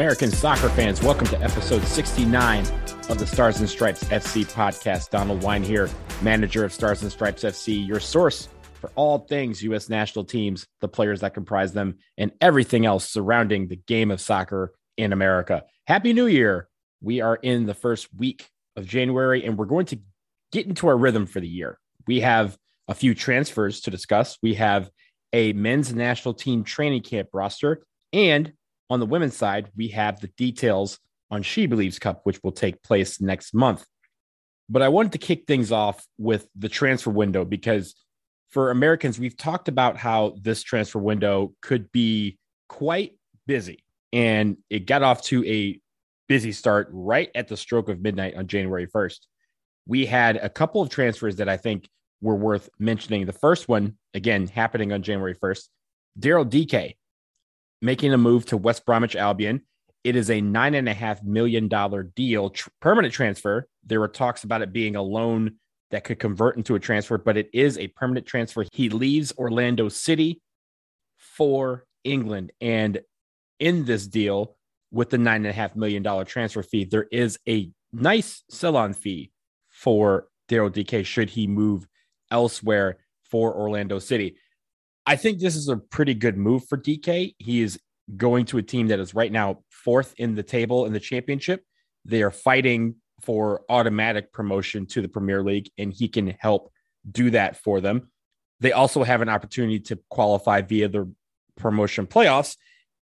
American soccer fans, welcome to episode 69 of the Stars and Stripes FC podcast. Donald Wine here, manager of Stars and Stripes FC, your source for all things U.S. national teams, the players that comprise them, and everything else surrounding the game of soccer in America. Happy New Year! We are in the first week of January, and we're going to get into our rhythm for the year. We have a few transfers to discuss. We have a men's national team training camp roster, and on the women's side, we have the details on She Believes Cup, which will take place next month. But I wanted to kick things off with the transfer window because for Americans, we've talked about how this transfer window could be quite busy. And it got off to a busy start right at the stroke of midnight on January 1st. We had a couple of transfers that I think were worth mentioning. The first one, again, happening on January 1st, Daryl Dike making a move to West Bromwich Albion. It is a nine and a half million dollar deal, tr- permanent transfer. There were talks about it being a loan that could convert into a transfer, but it is a permanent transfer. He leaves Orlando City for England. And in this deal, with the nine and a half million dollar transfer fee, there is a nice sell on fee for Daryl Dike should he move elsewhere for Orlando City. I think this is a pretty good move for Dike. He is going to a team that is right now fourth in the table in the championship. They are fighting for automatic promotion to the Premier League, and he can help do that for them. They also have an opportunity to qualify via the promotion playoffs.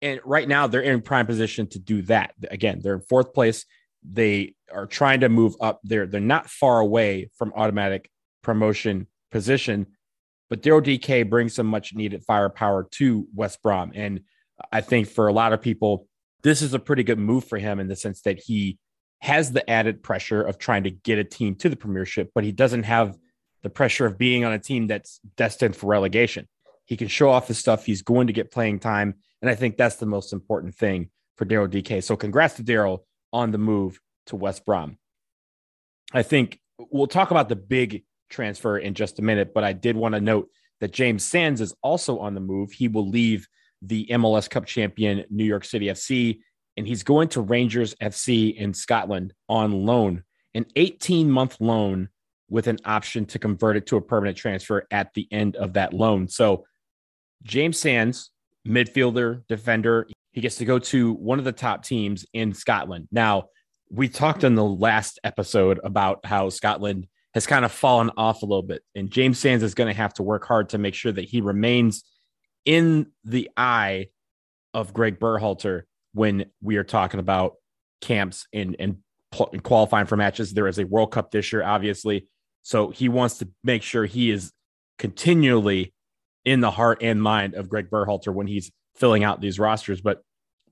And right now, they're in prime position to do that. Again, they're in fourth place. They are trying to move up. They're they're not far away from automatic promotion position. But Daryl Dike brings some much needed firepower to West Brom. And I think for a lot of people, this is a pretty good move for him in the sense that he has the added pressure of trying to get a team to the premiership, but he doesn't have the pressure of being on a team that's destined for relegation. He can show off his stuff. He's going to get playing time. And I think that's the most important thing for Daryl Dike. So congrats to Daryl on the move to West Brom. I think we'll talk about the big transfer in just a minute, but I did want to note that James Sands is also on the move. He will leave the MLS Cup champion New York City FC and he's going to Rangers FC in Scotland on loan, an 18 month loan with an option to convert it to a permanent transfer at the end of that loan. So, James Sands, midfielder, defender, he gets to go to one of the top teams in Scotland. Now, we talked in the last episode about how Scotland has kind of fallen off a little bit, and James Sands is going to have to work hard to make sure that he remains in the eye of Greg Berhalter when we are talking about camps and, and, and qualifying for matches. There is a World Cup this year, obviously. So he wants to make sure he is continually in the heart and mind of Greg Berhalter when he's filling out these rosters. But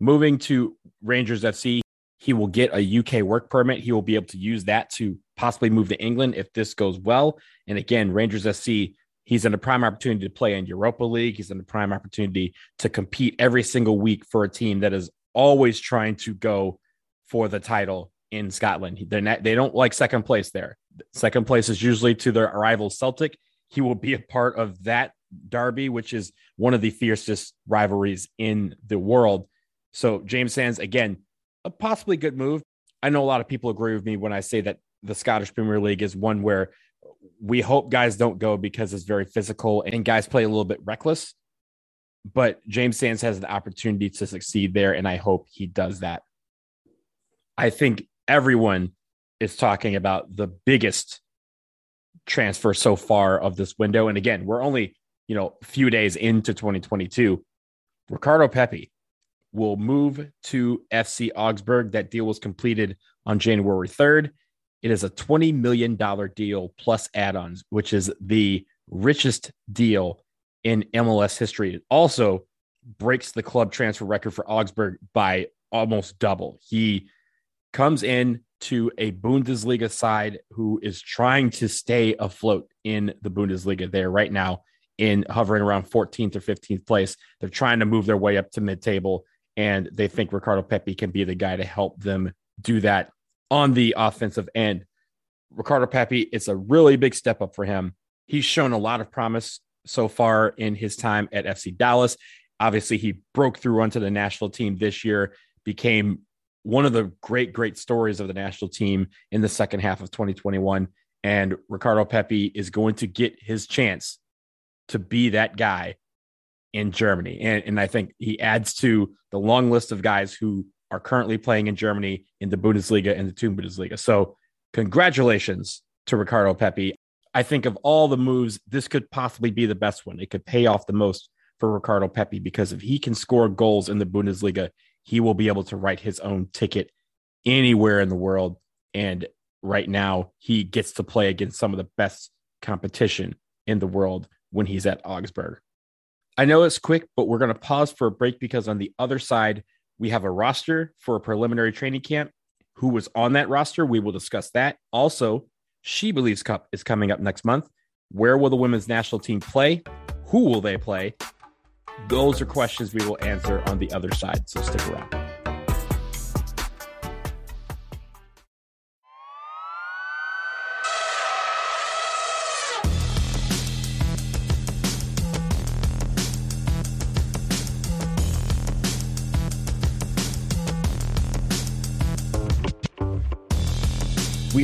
moving to Rangers FC, he will get a UK work permit. He will be able to use that to possibly move to England if this goes well. And again, Rangers FC, he's in a prime opportunity to play in Europa League. He's in a prime opportunity to compete every single week for a team that is always trying to go for the title in Scotland. They're not, they don't like second place there. Second place is usually to their rival Celtic. He will be a part of that derby, which is one of the fiercest rivalries in the world. So James Sands, again, a possibly good move. I know a lot of people agree with me when I say that the Scottish Premier League is one where we hope guys don't go because it's very physical and guys play a little bit reckless but James Sands has the opportunity to succeed there, and I hope he does that. I think everyone is talking about the biggest transfer so far of this window. And again, we're only, you know, a few days into 2022. Ricardo Pepi will move to FC Augsburg. That deal was completed on January 3rd. It is a $20 million deal plus add ons, which is the richest deal in MLS history. It also breaks the club transfer record for Augsburg by almost double. He comes in to a Bundesliga side who is trying to stay afloat in the Bundesliga there right now in hovering around 14th or 15th place. They're trying to move their way up to mid-table and they think Ricardo Pepi can be the guy to help them do that on the offensive end. Ricardo Pepi, it's a really big step up for him. He's shown a lot of promise so far in his time at FC Dallas. Obviously, he broke through onto the national team this year, became one of the great, great stories of the national team in the second half of 2021. And Ricardo Pepi is going to get his chance to be that guy in Germany. And, and I think he adds to the long list of guys who are currently playing in Germany in the Bundesliga and the two Bundesliga. So, congratulations to Ricardo Pepi. I think of all the moves, this could possibly be the best one. It could pay off the most for Ricardo Pepi because if he can score goals in the Bundesliga, he will be able to write his own ticket anywhere in the world. And right now, he gets to play against some of the best competition in the world when he's at Augsburg. I know it's quick, but we're going to pause for a break because on the other side, we have a roster for a preliminary training camp. Who was on that roster? We will discuss that. Also, She Believes Cup is coming up next month. Where will the women's national team play? Who will they play? Those are questions we will answer on the other side. So stick around.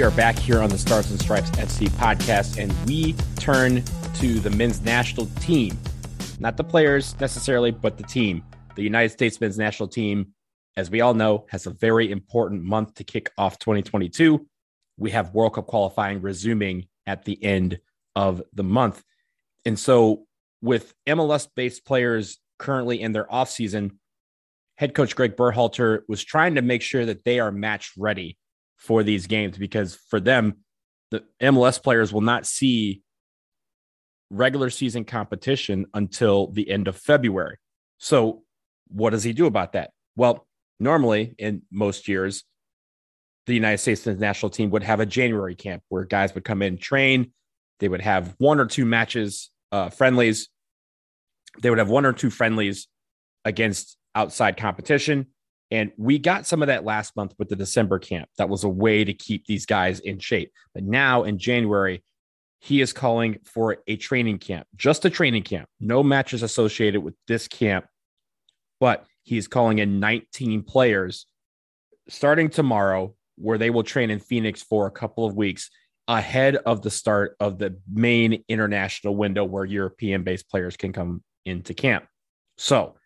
We are back here on the Stars and Stripes FC podcast, and we turn to the men's national team. Not the players necessarily, but the team. The United States men's national team, as we all know, has a very important month to kick off 2022. We have World Cup qualifying resuming at the end of the month. And so, with MLS based players currently in their offseason, head coach Greg Berhalter was trying to make sure that they are match ready for these games because for them, the MLS players will not see regular season competition until the end of February. So, what does he do about that? Well, normally in most years, the United States national team would have a January camp where guys would come in, train. They would have one or two matches, uh, friendlies. They would have one or two friendlies against outside competition. And we got some of that last month with the December camp. That was a way to keep these guys in shape. But now in January, he is calling for a training camp, just a training camp, no matches associated with this camp. But he is calling in 19 players starting tomorrow, where they will train in Phoenix for a couple of weeks ahead of the start of the main international window where European based players can come into camp. So,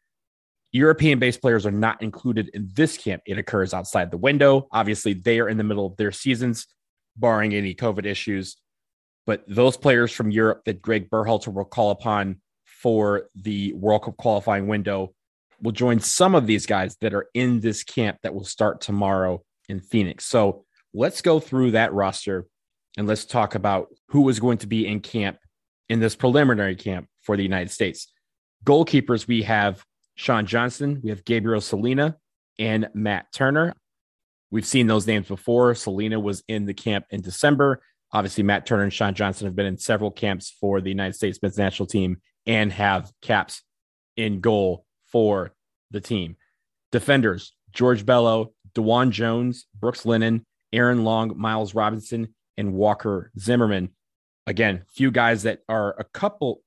European based players are not included in this camp. It occurs outside the window. Obviously, they are in the middle of their seasons, barring any COVID issues. But those players from Europe that Greg Berhalter will call upon for the World Cup qualifying window will join some of these guys that are in this camp that will start tomorrow in Phoenix. So let's go through that roster and let's talk about who is going to be in camp in this preliminary camp for the United States. Goalkeepers, we have Sean Johnson, we have Gabriel Slonina, and Matt Turner. We've seen those names before. Slonina was in the camp in December. Obviously, Matt Turner and Sean Johnson have been in several camps for the United States men's national team and have caps in goal for the team. Defenders George Bello, DeJuan Jones, Brooks Lennon, Aaron Long, Miles Robinson, and Walker Zimmerman. Again, few guys that are a couple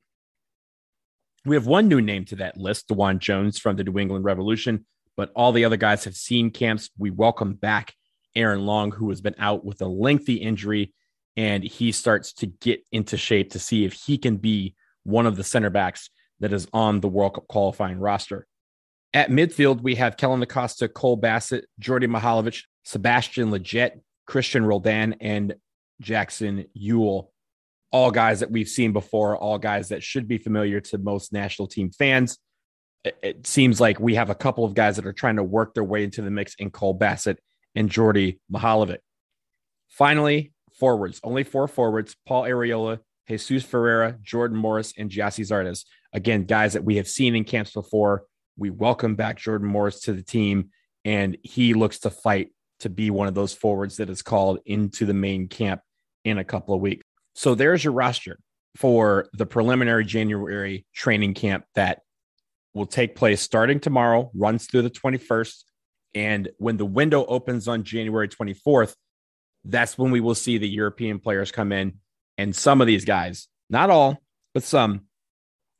we have one new name to that list, DeJuan Jones from the New England Revolution, but all the other guys have seen camps. We welcome back Aaron Long, who has been out with a lengthy injury, and he starts to get into shape to see if he can be one of the center backs that is on the World Cup qualifying roster. At midfield, we have Kellyn Acosta, Cole Bassett, Djordje Mihailovic, Sebastian Lletget, Christian Roldan, and Jackson Yueill all guys that we've seen before, all guys that should be familiar to most national team fans. It, it seems like we have a couple of guys that are trying to work their way into the mix in Cole Bassett and Djordje Mihailovic. Finally, forwards, only four forwards Paul Arriola, Jesus Ferreira, Jordan Morris, and Gyasi Zardes. Again, guys that we have seen in camps before. We welcome back Jordan Morris to the team, and he looks to fight to be one of those forwards that is called into the main camp in a couple of weeks. So there's your roster for the preliminary January training camp that will take place starting tomorrow, runs through the 21st. And when the window opens on January 24th, that's when we will see the European players come in. And some of these guys, not all, but some,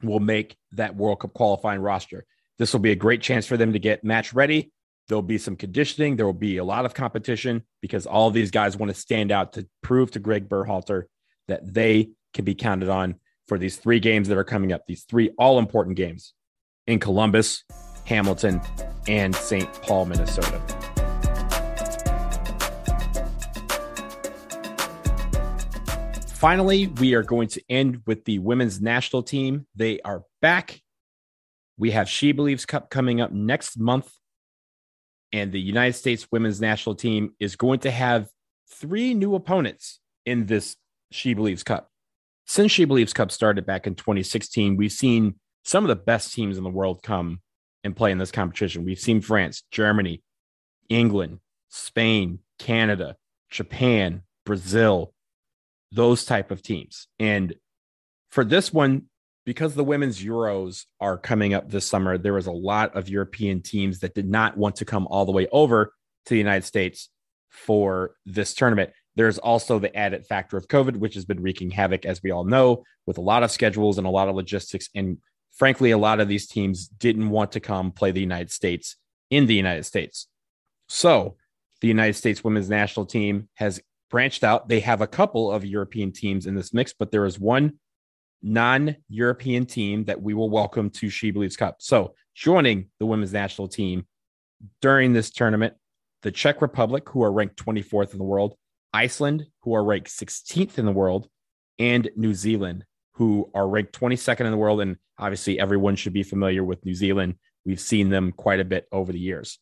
will make that World Cup qualifying roster. This will be a great chance for them to get match ready There'll be some conditioning. There will be a lot of competition because all these guys want to stand out to prove to Greg Berhalter that they can be counted on for these three games that are coming up, these three all important games in Columbus, Hamilton, and St. Paul, Minnesota. Finally, we are going to end with the women's national team. They are back. We have She Believes Cup coming up next month. And the United States women's national team is going to have three new opponents in this She Believes Cup. Since She Believes Cup started back in 2016, we've seen some of the best teams in the world come and play in this competition. We've seen France, Germany, England, Spain, Canada, Japan, Brazil, those type of teams. And for this one, because the women's Euros are coming up this summer, there was a lot of European teams that did not want to come all the way over to the United States for this tournament. There's also the added factor of COVID, which has been wreaking havoc, as we all know, with a lot of schedules and a lot of logistics. And frankly, a lot of these teams didn't want to come play the United States in the United States. So the United States women's national team has branched out. They have a couple of European teams in this mix, but there is one non European team that we will welcome to She Believes Cup. So, joining the women's national team during this tournament, the Czech Republic, who are ranked 24th in the world, Iceland, who are ranked 16th in the world, and New Zealand, who are ranked 22nd in the world. And obviously, everyone should be familiar with New Zealand. We've seen them quite a bit over the years.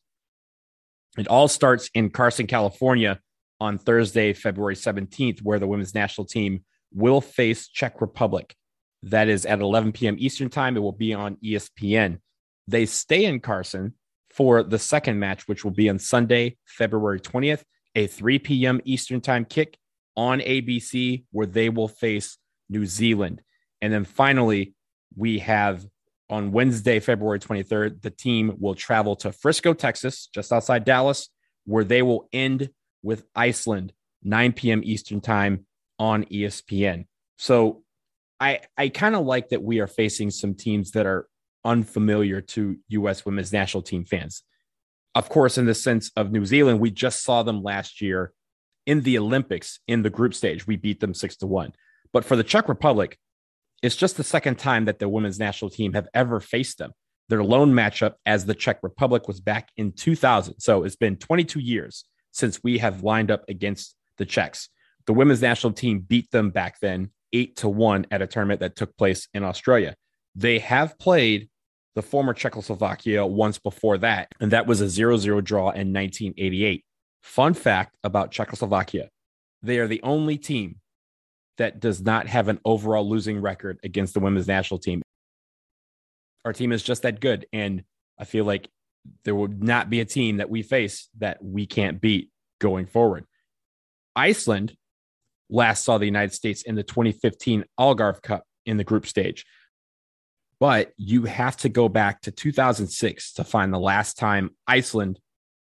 It all starts in Carson, California on Thursday, February 17th, where the women's national team will face Czech Republic. That is at 11 p.m. Eastern Time. It will be on ESPN. They stay in Carson for the second match, which will be on Sunday, February 20th, a 3 p.m. Eastern Time kick on ABC, where they will face New Zealand. And then finally, we have on Wednesday, February 23rd, the team will travel to Frisco, Texas, just outside Dallas, where they will end with Iceland, 9 p.m. Eastern Time on ESPN. So I I kind of like that we are facing some teams that are unfamiliar to U.S. women's national team fans. Of course, in the sense of New Zealand, we just saw them last year in the Olympics in the group stage. We beat them six to one. But for the Czech Republic, it's just the second time that the women's national team have ever faced them. Their lone matchup as the Czech Republic was back in 2000. So it's been 22 years since we have lined up against the Czechs. The women's national team beat them back then eight to one at a tournament that took place in Australia. They have played the former Czechoslovakia once before that, and that was a 0 0 draw in 1988. Fun fact about Czechoslovakia they are the only team that does not have an overall losing record against the women's national team. Our team is just that good. And I feel like there would not be a team that we face that we can't beat going forward. Iceland last saw the United States in the 2015 Algarve Cup in the group stage. But you have to go back to 2006 to find the last time Iceland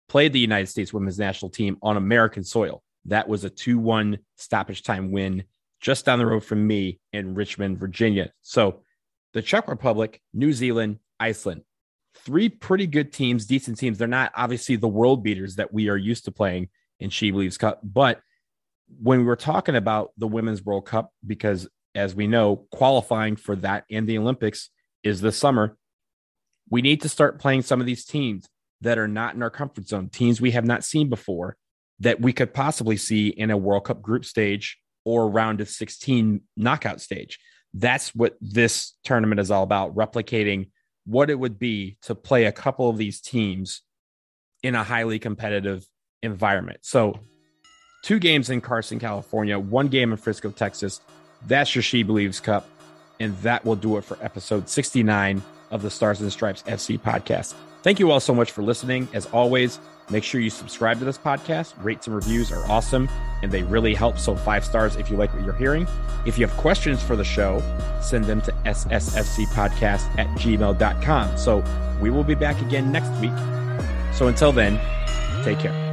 played the United States women's national team on American soil. That was a 2 1 stoppage time win just down the road from me in Richmond, Virginia. So the Czech Republic, New Zealand, Iceland, three pretty good teams, decent teams. They're not obviously the world beaters that we are used to playing in She Believes Cup, but when we were talking about the Women's World Cup, because as we know, qualifying for that and the Olympics is this summer, we need to start playing some of these teams that are not in our comfort zone, teams we have not seen before that we could possibly see in a World Cup group stage or round of 16 knockout stage. That's what this tournament is all about replicating what it would be to play a couple of these teams in a highly competitive environment. So two games in Carson, California, one game in Frisco, Texas. That's your She Believes Cup. And that will do it for episode 69 of the Stars and Stripes FC podcast. Thank you all so much for listening. As always, make sure you subscribe to this podcast. Rates and reviews are awesome and they really help. So, five stars if you like what you're hearing. If you have questions for the show, send them to ssfcpodcast at gmail.com. So, we will be back again next week. So, until then, take care.